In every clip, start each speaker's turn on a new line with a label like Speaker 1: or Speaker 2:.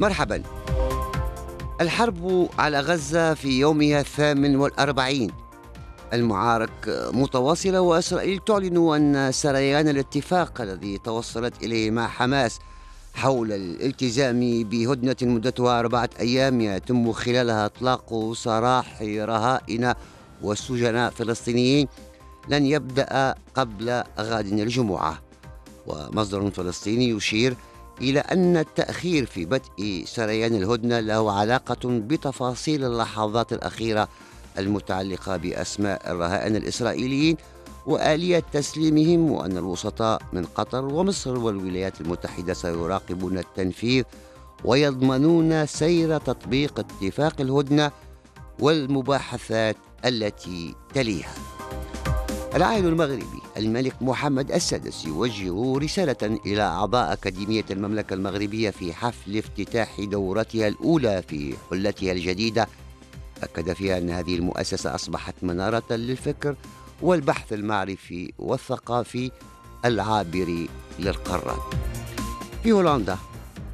Speaker 1: مرحبا. الحرب على غزة في يومها الثامن والأربعين. المعارك متواصلة وإسرائيل تعلن أن سريان الاتفاق الذي توصلت إليه مع حماس حول الالتزام بهدنة مدتها أربعة أيام يتم خلالها إطلاق سراح رهائن وسجناء فلسطينيين لن يبدأ قبل غد الجمعة. ومصدر فلسطيني يشير إلى أن التأخير في بدء سريان الهدنة له علاقة بتفاصيل اللحظات الأخيرة المتعلقة بأسماء الرهائن الإسرائيليين وآلية تسليمهم وأن الوسطاء من قطر ومصر والولايات المتحدة سيراقبون التنفيذ ويضمنون سير تطبيق اتفاق الهدنة والمباحثات التي تليها. العائل المغربي. الملك محمد السادس يوجه رسالة إلى أعضاء أكاديمية المملكة المغربية في حفل افتتاح دورتها الأولى في حلتها الجديدة. أكد فيها أن هذه المؤسسة أصبحت منارة للفكر والبحث المعرفي والثقافي العابر للقارات. في هولندا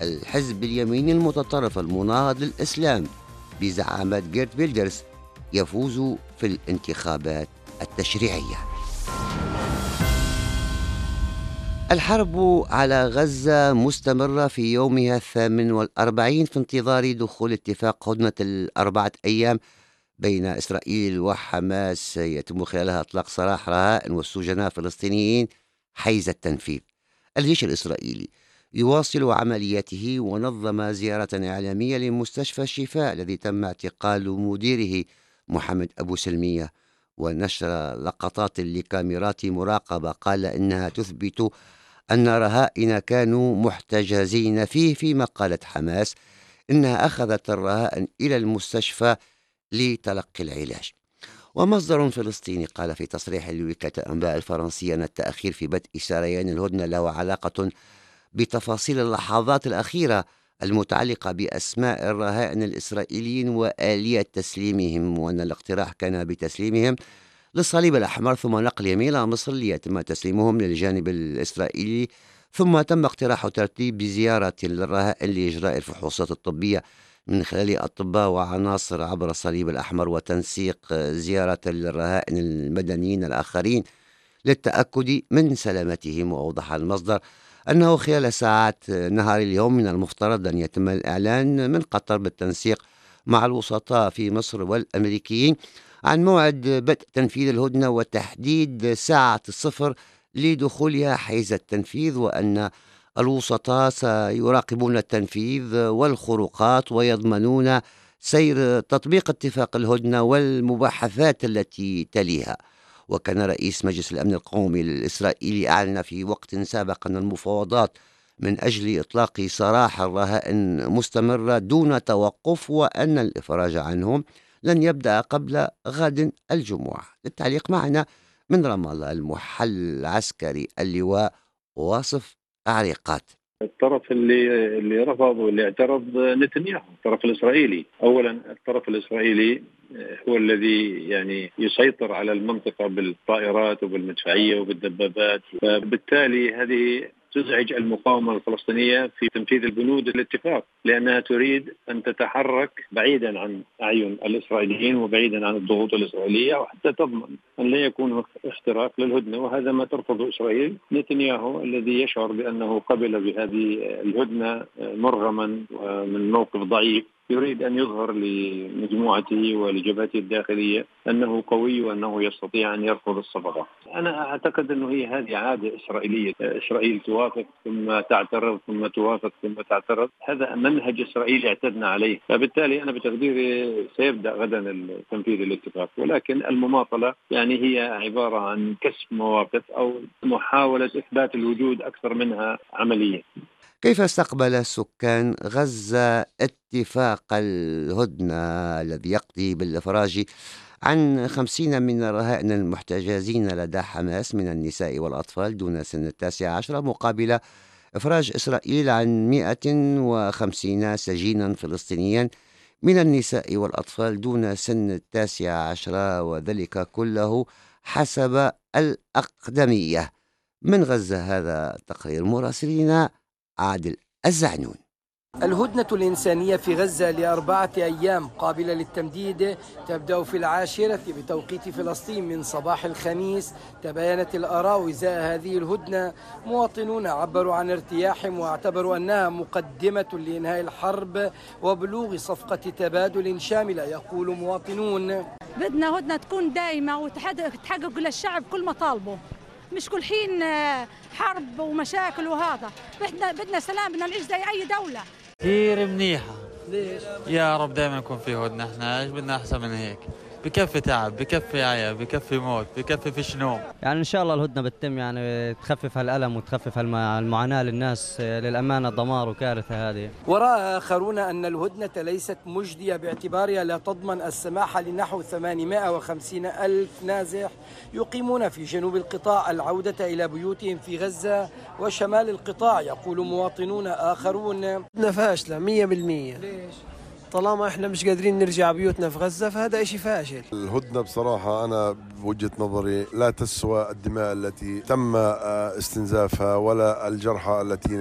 Speaker 1: الحزب اليميني المتطرف المناهض للإسلام بزعامة جيرت بيلدرز يفوز في الانتخابات التشريعية. الحرب على غزة مستمرة في يومها الثامن والأربعين في انتظار دخول اتفاق هدنة الأربعة أيام بين إسرائيل وحماس يتم خلالها إطلاق سراح رهائن والسجناء الفلسطينيين حيز التنفيذ. الجيش الإسرائيلي يواصل عملياته ونظم زيارة إعلامية لمستشفى الشفاء الذي تم اعتقال مديره محمد أبو سلمية. ونشر لقطات لكاميرات مراقبة قال إنها تثبت أن رهائن كانوا محتجزين فيه فيما قالت حماس إنها أخذت الرهائن إلى المستشفى لتلقي العلاج. ومصدر فلسطيني قال في تصريح لوكالة الأنباء الفرنسية أن التأخير في بدء سريان الهدنة له علاقة بتفاصيل اللحظات الأخيرة المتعلقة بأسماء الرهائن الإسرائيليين وآلية تسليمهم وأن الاقتراح كان بتسليمهم للصليب الأحمر ثم نقلهم إلى مصر ليتم تسليمهم للجانب الإسرائيلي ثم تم اقتراح ترتيب زيارة للرهائن لإجراء الفحوصات الطبية من خلال أطباء وعناصر عبر الصليب الأحمر وتنسيق زيارة للرهائن المدنيين الآخرين للتأكد من سلامتهم. وأوضح المصدر أنه خلال ساعات نهار اليوم من المفترض أن يتم الإعلان من قطر بالتنسيق مع الوسطاء في مصر والأمريكيين عن موعد بدء تنفيذ الهدنة وتحديد ساعة الصفر لدخولها حيز التنفيذ وأن الوسطاء سيراقبون التنفيذ والخروقات ويضمنون سير تطبيق اتفاق الهدنة والمباحثات التي تليها. وكان رئيس مجلس الأمن القومي الإسرائيلي أعلن في وقت سابق أن المفاوضات من أجل إطلاق سراح الرهائن مستمرة دون توقف وأن الإفراج عنهم لن يبدأ قبل غد الجمعة. للتعليق معنا من رام الله المحل العسكري اللواء واصف عريقات.
Speaker 2: الطرف اللي اللي رفض واللي اعترض نتنياهو الطرف الإسرائيلي. اولا الطرف الإسرائيلي هو الذي يعني يسيطر على المنطقة بالطائرات وبالمدفعية وبالدبابات فبالتالي هذه تزعج المقاومة الفلسطينية في تنفيذ البنود الاتفاق لأنها تريد أن تتحرك بعيدا عن أعين الإسرائيليين وبعيدا عن الضغوط الإسرائيلية وحتى تضمن أن لا يكون اختراق للهدنة. وهذا ما ترفضه إسرائيل. نتنياهو الذي يشعر بأنه قبل بهذه الهدنة مرغما ومن موقف ضعيف. يريد أن يظهر لمجموعته ولجبهته الداخلية أنه قوي وأنه يستطيع أن يرفض الصفقه. أنا أعتقد أنه هي هذه عادة إسرائيلية، إسرائيل توافق ثم تعترض ثم توافق ثم تعترض، هذا منهج اسرائيلي اعتدنا عليه، فبالتالي أنا بتقديري سيبدأ غدا تنفيذ الاتفاق، ولكن المماطلة يعني هي عبارة عن كسب مواقف أو محاولة إثبات الوجود أكثر منها عملية.
Speaker 1: كيف استقبل سكان غزة اتفاق الهدنة الذي يقضي بالإفراج عن خمسين من الرهائن المحتجزين لدى حماس من النساء والأطفال دون سن التاسعة عشرة مقابل إفراج إسرائيل عن 150 سجينا فلسطينيا من النساء والأطفال دون سن التاسعة عشرة وذلك كله حسب الأقدمية. من غزة هذا تقرير مراسلين عادل الزعنون.
Speaker 3: الهدنة الإنسانية في غزة لأربعة أيام قابلة للتمديد تبدأ في العاشرة بتوقيت فلسطين من صباح الخميس. تباينت الآراء إزاء هذه الهدنة. مواطنون عبروا عن ارتياحهم واعتبروا أنها مقدمة لإنهاء الحرب وبلوغ صفقة تبادل شاملة يقول مواطنون.
Speaker 4: بدنا هدنة تكون دائمة وتحقق للشعب كل مطالبه. مش كل حين حرب ومشاكل وهذا. بدنا بدنا سلام بدنا نعيش زي أي دولة.
Speaker 5: كثير منيحة.
Speaker 3: ليش؟
Speaker 5: يا رب دائما يكون في هدنة. إحنا إيش بدنا أحسن من هيك؟ بكفي تعب بكفي عيا بكفي موت بكفي فيش نوم
Speaker 6: يعني إن شاء الله الهدنة بتتم يعني تخفف هالألم وتخفف المعاناة للناس للأمانة دمار وكارثة هذه.
Speaker 3: ورأى آخرون أن الهدنة ليست مجدية باعتبارها لا تضمن السماح لنحو 850 ألف نازح يقيمون في جنوب القطاع العودة إلى بيوتهم في غزة وشمال القطاع يقول مواطنون آخرون.
Speaker 7: فاشلة 100% ليش؟ طالما إحنا مش قادرين نرجع بيوتنا في غزة فهذا شيء فاشل.
Speaker 8: الهدنة بصراحة أنا بوجهه نظري لا تسوى الدماء التي تم استنزافها ولا الجرحى التي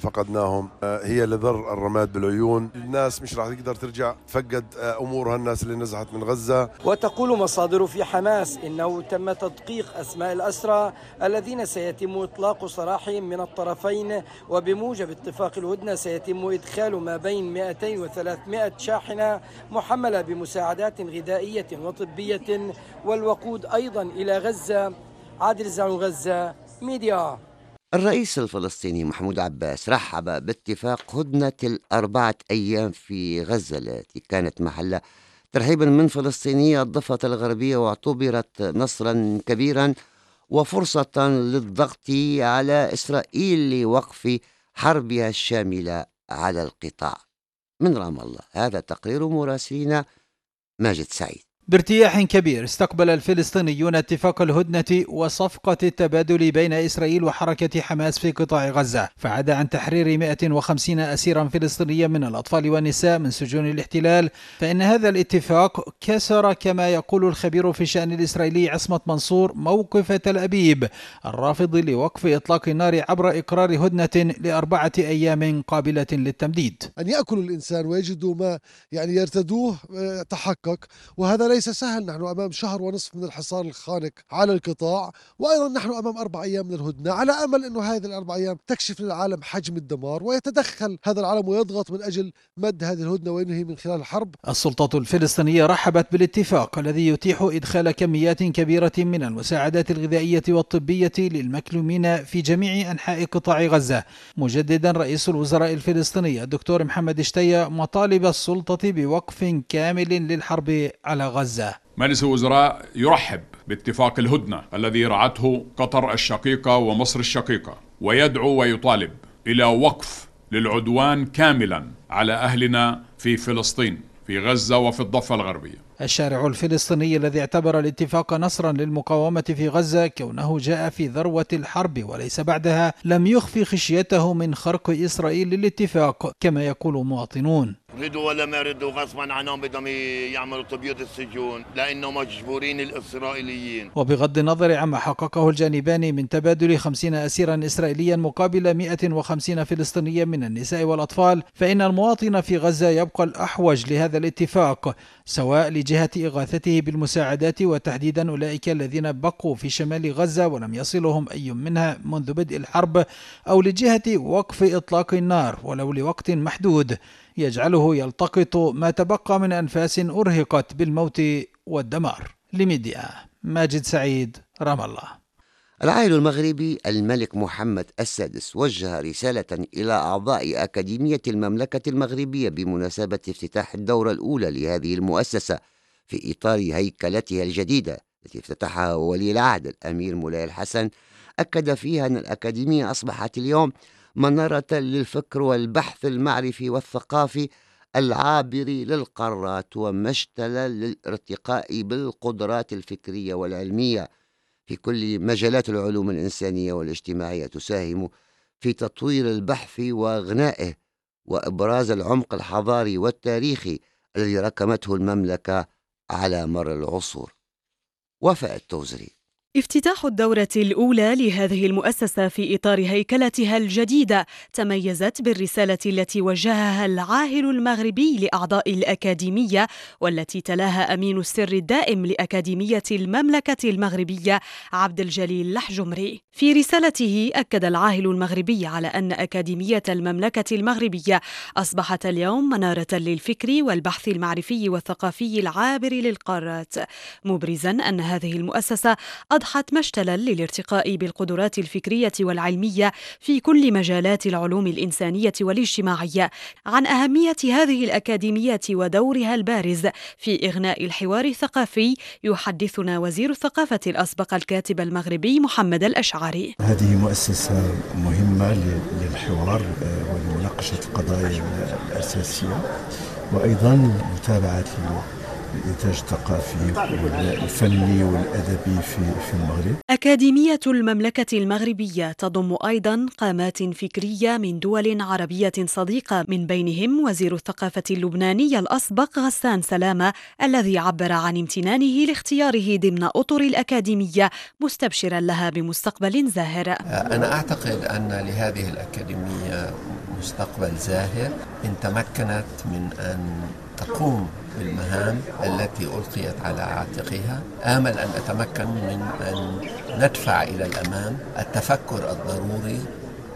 Speaker 8: فقدناهم. هي لذر الرماد بالعيون، الناس مش راح تقدر ترجع تفقد أمورها. الناس اللي نزحت من غزة.
Speaker 3: وتقول مصادر في حماس إنه تم تدقيق أسماء الأسرى الذين سيتم إطلاق سراحهم من الطرفين. وبموجب اتفاق الهدنه سيتم إدخال ما بين 200 و 300 شاحنة محملة بمساعدات غذائية وطبية. والوقود أيضا إلى غزة. عادل زعو غزة ميديا.
Speaker 1: الرئيس الفلسطيني محمود عباس رحب باتفاق هدنة الأربعة أيام في غزة التي كانت محل ترحيب من فلسطيني الضفة الغربية واعتبرت نصرا كبيرا وفرصة للضغط على إسرائيل لوقف حربها الشاملة على القطاع. من رام الله هذا تقرير مراسلنا ماجد سعيد.
Speaker 9: بارتياح كبير استقبل الفلسطينيون اتفاق الهدنة وصفقة التبادل بين إسرائيل وحركة حماس في قطاع غزة فعدا عن تحرير 150 أسيرا فلسطينيا من الأطفال والنساء من سجون الاحتلال. فإن هذا الاتفاق كسر كما يقول الخبير في الشأن الإسرائيلي عصمت منصور موقف تل أبيب الرافض لوقف إطلاق النار عبر إقرار هدنة لأربعة أيام قابلة للتمديد.
Speaker 10: أن يأكل الإنسان ويجدوا ما يعني يرتدوه تحقق وهذا ليس سهل. نحن أمام شهر ونصف من الحصار الخانق على القطاع وأيضا نحن أمام أربع أيام من الهدنة. على أمل أنه هذه الأربع أيام تكشف للعالم حجم الدمار ويتدخل هذا العالم ويضغط من أجل مد هذه الهدنة وينهي من خلال الحرب.
Speaker 9: السلطات الفلسطينية رحبت بالاتفاق الذي يتيح إدخال كميات كبيرة من المساعدات الغذائية والطبية للمكلومين في جميع أنحاء قطاع غزة. مجددا رئيس الوزراء الفلسطيني الدكتور محمد اشتيا مطالب السلطة بوقف كامل للحرب على غزة. غزة
Speaker 11: مجلس الوزراء يرحب باتفاق الهدنة الذي رعته قطر الشقيقة ومصر الشقيقة ويدعو ويطالب إلى وقف للعدوان كاملا على أهلنا في فلسطين في غزة وفي الضفة الغربية.
Speaker 9: الشارع الفلسطيني الذي اعتبر الاتفاق نصرا للمقاومة في غزة كونه جاء في ذروة الحرب وليس بعدها لم يخفي خشيته من خرق إسرائيل للاتفاق كما يقول مواطنون.
Speaker 12: ردوا ولا ما ردوا غصبا عنهم بدهم يعملوا تبييض السجون لأنه مجبورين الإسرائيليين.
Speaker 9: وبغض النظر عما حققه الجانبان من تبادل 50 اسيرا اسرائيليا مقابل 150 فلسطينيا من النساء والأطفال فإن المواطن في غزة يبقى الأحوج لهذا الاتفاق سواء لجهه إغاثته بالمساعدات وتحديدا أولئك الذين بقوا في شمال غزة ولم يصلهم أي منها منذ بدء الحرب أو لجهة وقف إطلاق النار ولو لوقت محدود. يجعله يلتقط ما تبقى من أنفاس أرهقت بالموت والدمار. لميديا ماجد سعيد رام الله.
Speaker 1: العائل المغربي الملك محمد السادس وجه رسالة إلى أعضاء أكاديمية المملكة المغربية بمناسبة افتتاح الدورة الأولى لهذه المؤسسة. في إطار هيكلتها الجديدة التي افتتحها ولي العهد الأمير مولاي الحسن أكد فيها أن الأكاديمية أصبحت اليوم منارة للفكر والبحث المعرفي والثقافي العابر للقارات ومشتلا للارتقاء بالقدرات الفكرية والعلمية. في كل مجالات العلوم الإنسانية والاجتماعية تساهم في تطوير البحث وغنائه وإبراز العمق الحضاري والتاريخي الذي ركمته المملكة على مر العصور. وفاء التوزري.
Speaker 13: افتتاح الدورة الأولى لهذه المؤسسة في إطار هيكلتها الجديدة تميزت بالرسالة التي وجهها العاهل المغربي لأعضاء الأكاديمية والتي تلاها أمين السر الدائم لأكاديمية المملكة المغربية عبد الجليل لحجمري في رسالته أكد العاهل المغربي على أن أكاديمية المملكة المغربية أصبحت اليوم منارة للفكر والبحث المعرفي والثقافي العابر للقارات مبرزا أن هذه المؤسسة أضحت مشتلا للارتقاء بالقدرات الفكرية والعلمية في كل مجالات العلوم الإنسانية والاجتماعية. عن أهمية هذه الأكاديمية ودورها البارز في إغناء الحوار الثقافي يحدثنا وزير الثقافة الأسبق الكاتب المغربي محمد الأشعري.
Speaker 14: هذه مؤسسة مهمة للحوار آه، ولمناقشة القضايا الأساسية وأيضا متابعة الإنتاج الثقافي والفني والأدبي في في المغرب.
Speaker 13: أكاديمية المملكة المغربية تضم أيضا قامات فكرية من دول عربية صديقة من بينهم وزير الثقافة اللبناني الأسبق غسان سلامة الذي عبر عن امتنانه لاختياره ضمن أطر الأكاديمية مستبشرا لها بمستقبل زاهر.
Speaker 15: أنا أعتقد أن لهذه الأكاديمية مستقبل زاهر إن تمكنت من أن تقوم بالمهام التي ألقيت على عاتقها. آمل أن أتمكن من أن ندفع إلى الأمام التفكر الضروري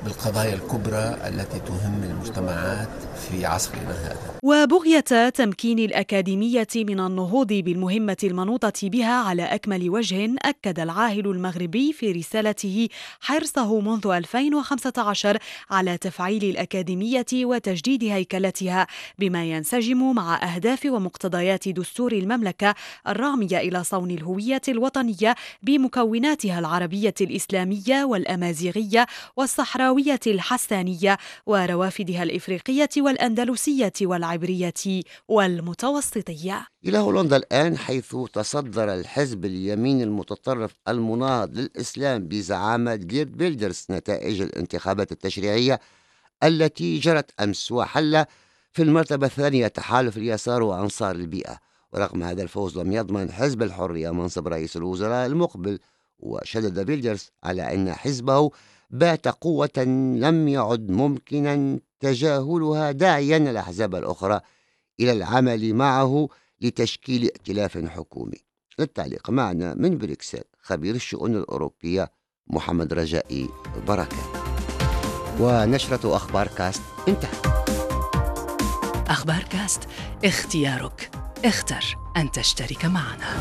Speaker 15: بالقضايا الكبرى التي تهم المجتمعات في عصرنا هذا.
Speaker 13: وبغية تمكين الأكاديمية من النهوض بالمهمة المنوطة بها على أكمل وجه أكد العاهل المغربي في رسالته حرصه منذ 2015 على تفعيل الأكاديمية وتجديد هيكلتها بما ينسجم مع أهداف ومقتضيات دستور المملكة الرامية إلى صون الهوية الوطنية بمكوناتها العربية الإسلامية والأمازيغية والصحراوية الحسانية وروافدها الإفريقية والأندلسية والعبرية والمتوسطية.
Speaker 1: إلى هولندا الآن حيث تصدر الحزب اليمين المتطرف المناهض للإسلام بزعامة جيرد بيلدرز نتائج الانتخابات التشريعية التي جرت أمس وحل في المرتبة الثانية تحالف اليسار وأنصار البيئة. ورغم هذا الفوز لم يضمن حزب الحرية منصب رئيس الوزراء المقبل وشدد فيلدرز على أن حزبه بات قوة لم يعد ممكنا تجاهلها داعيا الأحزاب الأخرى إلى العمل معه لتشكيل ائتلاف حكومي. للتعليق معنا من بروكسل خبير الشؤون الأوروبية محمد رجائي بركات ونشرة أخبار كاست انتهت.
Speaker 16: أخبار كاست اختيارك. اختر أن تشترك معنا.